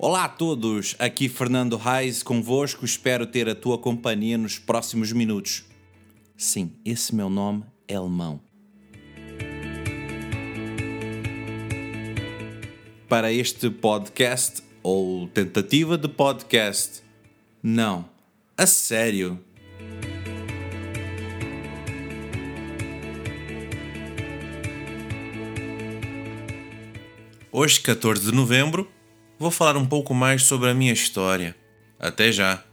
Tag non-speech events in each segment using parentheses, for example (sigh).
Olá a todos, aqui Fernando Reis convosco, espero ter a tua companhia nos próximos minutos. Sim, esse meu nome é alemão. Para este podcast, ou tentativa de podcast, não, a sério. Hoje, 14 de novembro, vou falar um pouco mais sobre a minha história. Até já!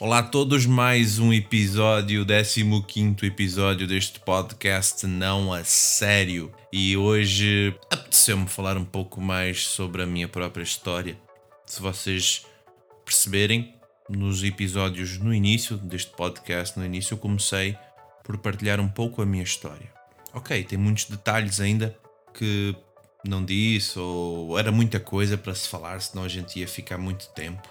Olá a todos, mais um episódio, 15 episódio deste podcast Não a Sério. E hoje apeteceu-me falar um pouco mais sobre a minha própria história. Se vocês perceberem, nos episódios no início deste podcast, no início eu comecei por partilhar um pouco a minha história. Ok, tem muitos detalhes ainda que não disse, ou era muita coisa para se falar, senão a gente ia ficar muito tempo.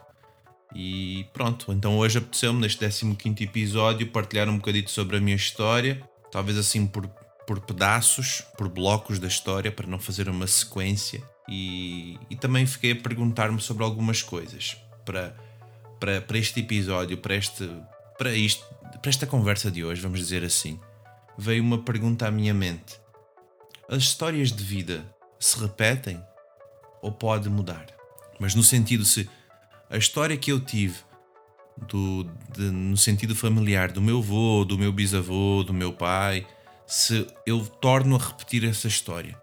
E pronto, então hoje apeteceu-me, neste 15 episódio, partilhar um bocadito sobre a minha história, talvez assim por, por pedaços, por blocos da história, para não fazer uma sequência. E, e também fiquei a perguntar-me sobre algumas coisas para, para, para este episódio, para, este, para, isto, para esta conversa de hoje, vamos dizer assim. Veio uma pergunta à minha mente: As histórias de vida se repetem ou pode mudar? Mas no sentido se a história que eu tive do, de, no sentido familiar do meu avô, do meu bisavô, do meu pai, se eu torno a repetir essa história.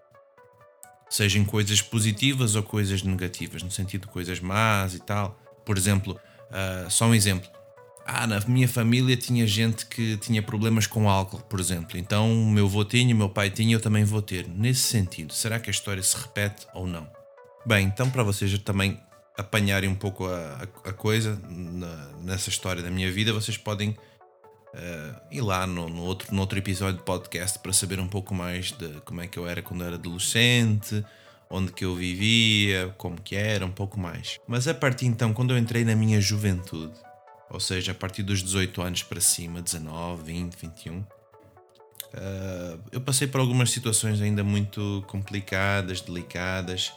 Sejam coisas positivas ou coisas negativas, no sentido de coisas más e tal. Por exemplo, uh, só um exemplo. Ah, na minha família tinha gente que tinha problemas com álcool, por exemplo. Então o meu avô tinha, o meu pai tinha, eu também vou ter. Nesse sentido, será que a história se repete ou não? Bem, então para vocês também apanharem um pouco a, a, a coisa na, nessa história da minha vida, vocês podem uh, ir lá no, no, outro, no outro episódio de podcast para saber um pouco mais de como é que eu era quando era adolescente, onde que eu vivia, como que era, um pouco mais. Mas a partir então, quando eu entrei na minha juventude, ou seja, a partir dos 18 anos para cima, 19, 20, 21, uh, eu passei por algumas situações ainda muito complicadas, delicadas,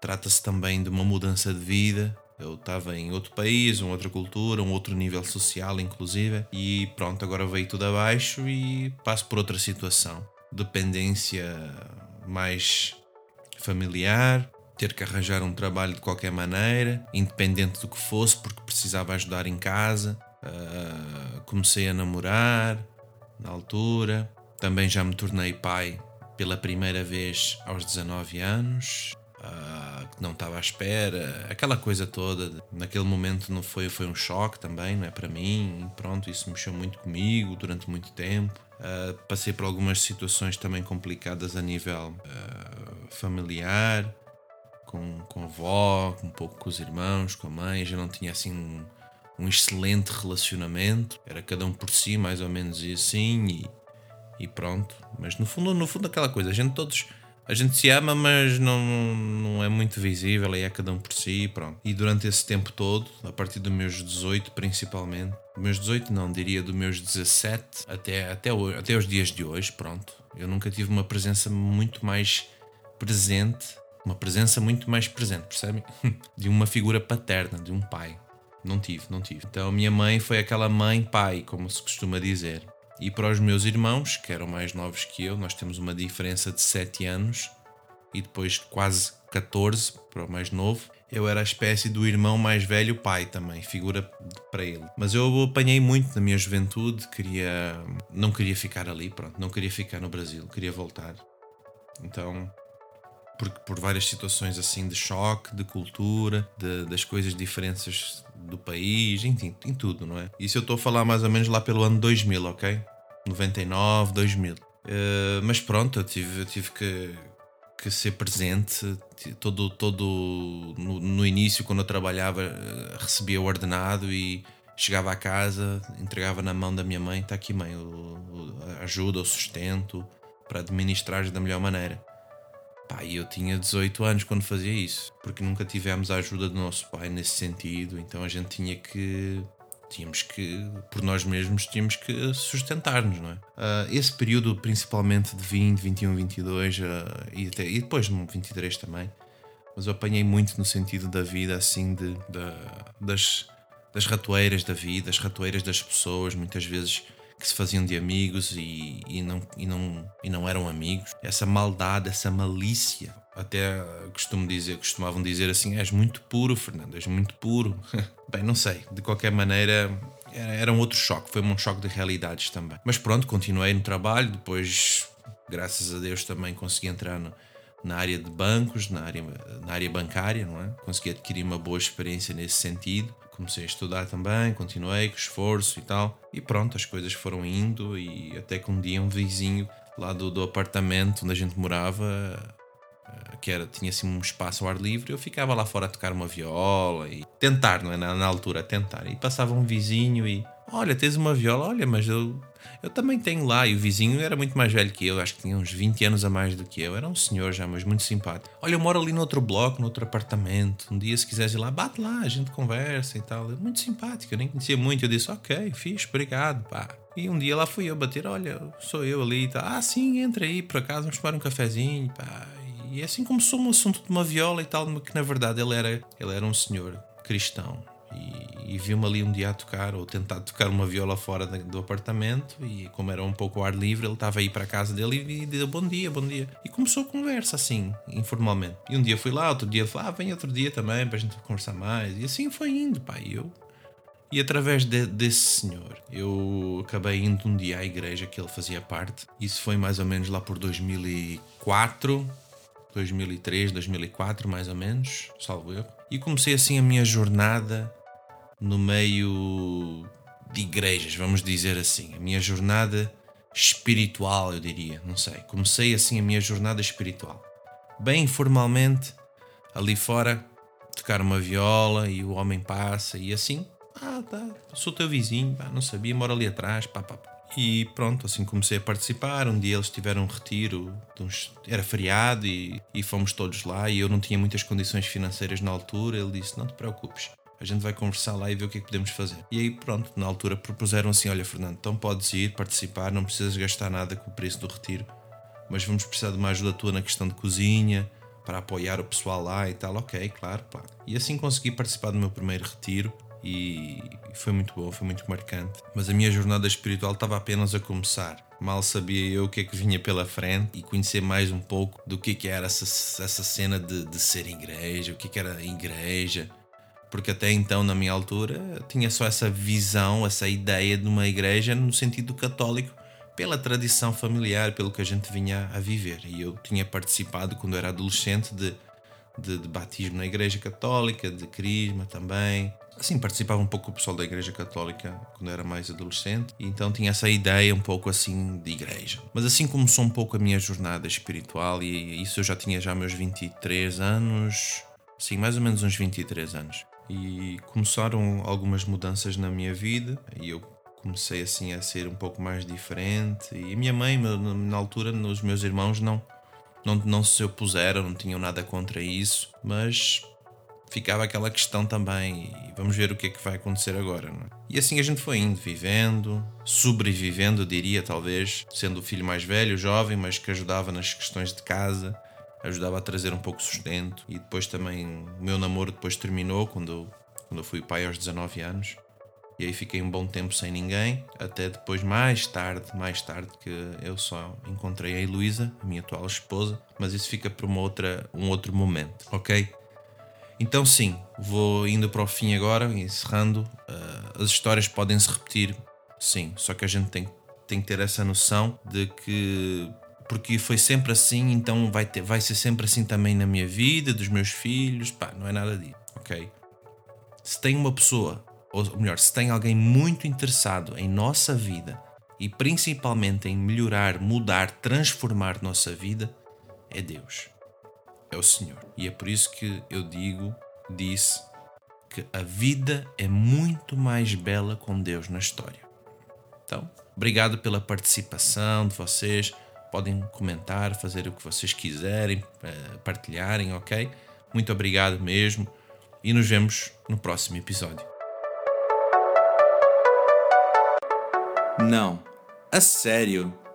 Trata-se também de uma mudança de vida. Eu estava em outro país, uma outra cultura, um outro nível social, inclusive, e pronto, agora veio tudo abaixo e passo por outra situação. Dependência mais familiar, ter que arranjar um trabalho de qualquer maneira, independente do que fosse, porque precisava ajudar em casa. Uh, comecei a namorar na altura, também já me tornei pai pela primeira vez aos 19 anos. Uh, que não estava à espera, aquela coisa toda. Naquele momento não foi, foi um choque também, não é para mim. Pronto, isso mexeu muito comigo durante muito tempo. Uh, passei por algumas situações também complicadas a nível uh, familiar, com, com a avó, um pouco com os irmãos, com a mãe. Já não tinha assim um, um excelente relacionamento. Era cada um por si, mais ou menos e assim, e, e pronto. Mas no fundo, no fundo, aquela coisa, a gente todos a gente se ama, mas não, não é muito visível, aí é cada um por si, pronto. E durante esse tempo todo, a partir dos meus 18 principalmente, meus 18 não, diria dos meus 17 até, até, até os dias de hoje, pronto. Eu nunca tive uma presença muito mais presente, uma presença muito mais presente, percebem? (laughs) De uma figura paterna, de um pai. Não tive, não tive. Então minha mãe foi aquela mãe-pai, como se costuma dizer. E para os meus irmãos, que eram mais novos que eu, nós temos uma diferença de 7 anos e depois quase 14 para o mais novo. Eu era a espécie do irmão mais velho, pai também, figura para ele. Mas eu apanhei muito na minha juventude, queria, não queria ficar ali, pronto, não queria ficar no Brasil, queria voltar. Então, por, por várias situações assim de choque, de cultura, de, das coisas diferenças do país, enfim, em tudo, não é? Isso eu estou a falar mais ou menos lá pelo ano 2000, ok? 99, 2000. Uh, mas pronto, eu tive, eu tive que, que ser presente. Todo, todo no, no, início, quando eu trabalhava, eh, recebia o ordenado e chegava à casa, entregava na mão da minha mãe: está aqui, mãe, a ajuda, o sustento para administrar da melhor maneira. Pá, eu tinha 18 anos quando fazia isso, porque nunca tivemos a ajuda do nosso pai nesse sentido, então a gente tinha que tínhamos que, por nós mesmos, tínhamos que sustentar-nos, não é? Uh, esse período, principalmente de 20, 21, 22 uh, e, até, e depois no 23 também, mas eu apanhei muito no sentido da vida, assim, de, de das, das ratoeiras da vida, as ratoeiras das pessoas, muitas vezes que se faziam de amigos e, e, não, e, não, e não eram amigos. Essa maldade, essa malícia. Até costumo dizer, costumavam dizer assim: és muito puro, Fernando, és muito puro. (laughs) Bem, não sei, de qualquer maneira era, um outro choque, foi um choque de realidades também. Mas pronto, continuei no trabalho, depois, graças a Deus, também consegui entrar no, na área de bancos, na área, na área bancária, não é? Consegui adquirir uma boa experiência nesse sentido comecei a estudar também, continuei com esforço e tal. E pronto, as coisas foram indo e até que um dia um vizinho lá do, do apartamento onde a gente morava, eh, que era, tinha assim um espaço ao ar livre, eu ficava lá fora a tocar uma viola e tentar, não é? Na, na altura, tentar. E passava um vizinho e, olha, tens uma viola, olha, mas eu eu também tenho lá, e o vizinho era muito mais velho que eu, acho que tinha uns 20 anos a mais do que eu. Era um senhor já, mas muito simpático. Olha, eu moro ali no outro bloco, no outro apartamento. Um dia, se quiseres ir lá, bate lá, a gente conversa e tal. Muito simpático, eu nem conhecia muito. Eu disse, ok, fixe, obrigado, pá. E um dia lá fui eu bater, olha, sou eu ali e tal. Ah, sim, entra aí, por acaso, vamos tomar um cafezinho, pá. E assim começou um assunto de uma viola e tal, que na verdade ele era, ele era um senhor cristão e, e viu-me ali um dia a tocar ou tentar tocar uma viola fora do apartamento e como era um pouco ao ar livre ele estava aí para a casa dele e disse bom dia, bom dia e começou a conversa assim, informalmente e um dia fui lá, outro dia falei, ah, vem outro dia também para a gente conversar mais e assim foi indo, pá, e eu e através de, desse senhor, eu acabei indo um dia à igreja que ele fazia parte. Isso foi mais ou menos lá por 2004, 2003, 2004, mais ou menos, salvo erro. E comecei assim a minha jornada no meio de igrejas, vamos dizer assim. A minha jornada espiritual, eu diria, não sei. Comecei assim a minha jornada espiritual. Bem informalmente, ali fora, tocar uma viola e o homem passa e assim. Ah, tá, sou teu vizinho, pá, não sabia, moro ali atrás, pá, pá, pá. E pronto, assim comecei a participar. Um dia eles tiveram um retiro, uns, era feriado e, e fomos todos lá. E eu não tinha muitas condições financeiras na altura. Ele disse: Não te preocupes, a gente vai conversar lá e ver o que é que podemos fazer. E aí, pronto, na altura propuseram assim: Olha, Fernando, então podes ir participar, não precisas gastar nada com o preço do retiro, mas vamos precisar de uma ajuda tua na questão de cozinha para apoiar o pessoal lá e tal. Ok, claro, pá. E assim consegui participar do meu primeiro retiro e foi muito bom, foi muito marcante. Mas a minha jornada espiritual estava apenas a começar. Mal sabia eu o que é que vinha pela frente e conhecer mais um pouco do que, é que era essa, essa cena de, de ser igreja, o que, é que era igreja. Porque até então, na minha altura, tinha só essa visão, essa ideia de uma igreja no sentido católico, pela tradição familiar, pelo que a gente vinha a viver. E eu tinha participado, quando era adolescente, de, de, de batismo na igreja católica, de crisma também, assim, participava um pouco o pessoal da Igreja Católica quando era mais adolescente, e então tinha essa ideia um pouco assim de igreja. Mas assim começou um pouco a minha jornada espiritual, e isso eu já tinha já meus 23 anos, sim, mais ou menos uns 23 anos. E começaram algumas mudanças na minha vida, e eu comecei assim a ser um pouco mais diferente. E a minha mãe, na altura, os meus irmãos não, não, não se opuseram, não tinham nada contra isso, mas ficava aquela questão também, e vamos ver o que é que vai acontecer agora. É? E assim a gente foi indo, vivendo, sobrevivendo, diria, talvez, sendo o filho mais velho, jovem, mas que ajudava nas questões de casa, ajudava a trazer um pouco de sustento. E depois também, o meu namoro depois terminou, quando eu, quando eu fui pai aos 19 anos. E aí fiquei um bom tempo sem ninguém, até depois, mais tarde, mais tarde, que eu só encontrei a Heloísa, a minha atual esposa, mas isso fica para uma outra, um outro momento, ok? Então, sim, vou indo para o fim agora, encerrando. Uh, as histórias podem se repetir, sim, só que a gente tem, tem que ter essa noção de que porque foi sempre assim, então vai, ter, vai ser sempre assim também na minha vida, dos meus filhos, pá, não é nada disso, ok? Se tem uma pessoa, ou melhor, se tem alguém muito interessado em nossa vida e principalmente em melhorar, mudar, transformar nossa vida, é Deus é o Senhor. E é por isso que eu digo, disse, que a vida é muito mais bela com Deus na história. Então, obrigado pela participação de vocês, podem comentar, fazer o que vocês quiserem, uh, partilharem, ok? Muito obrigado mesmo e nos vemos no próximo episódio. Não, a sério.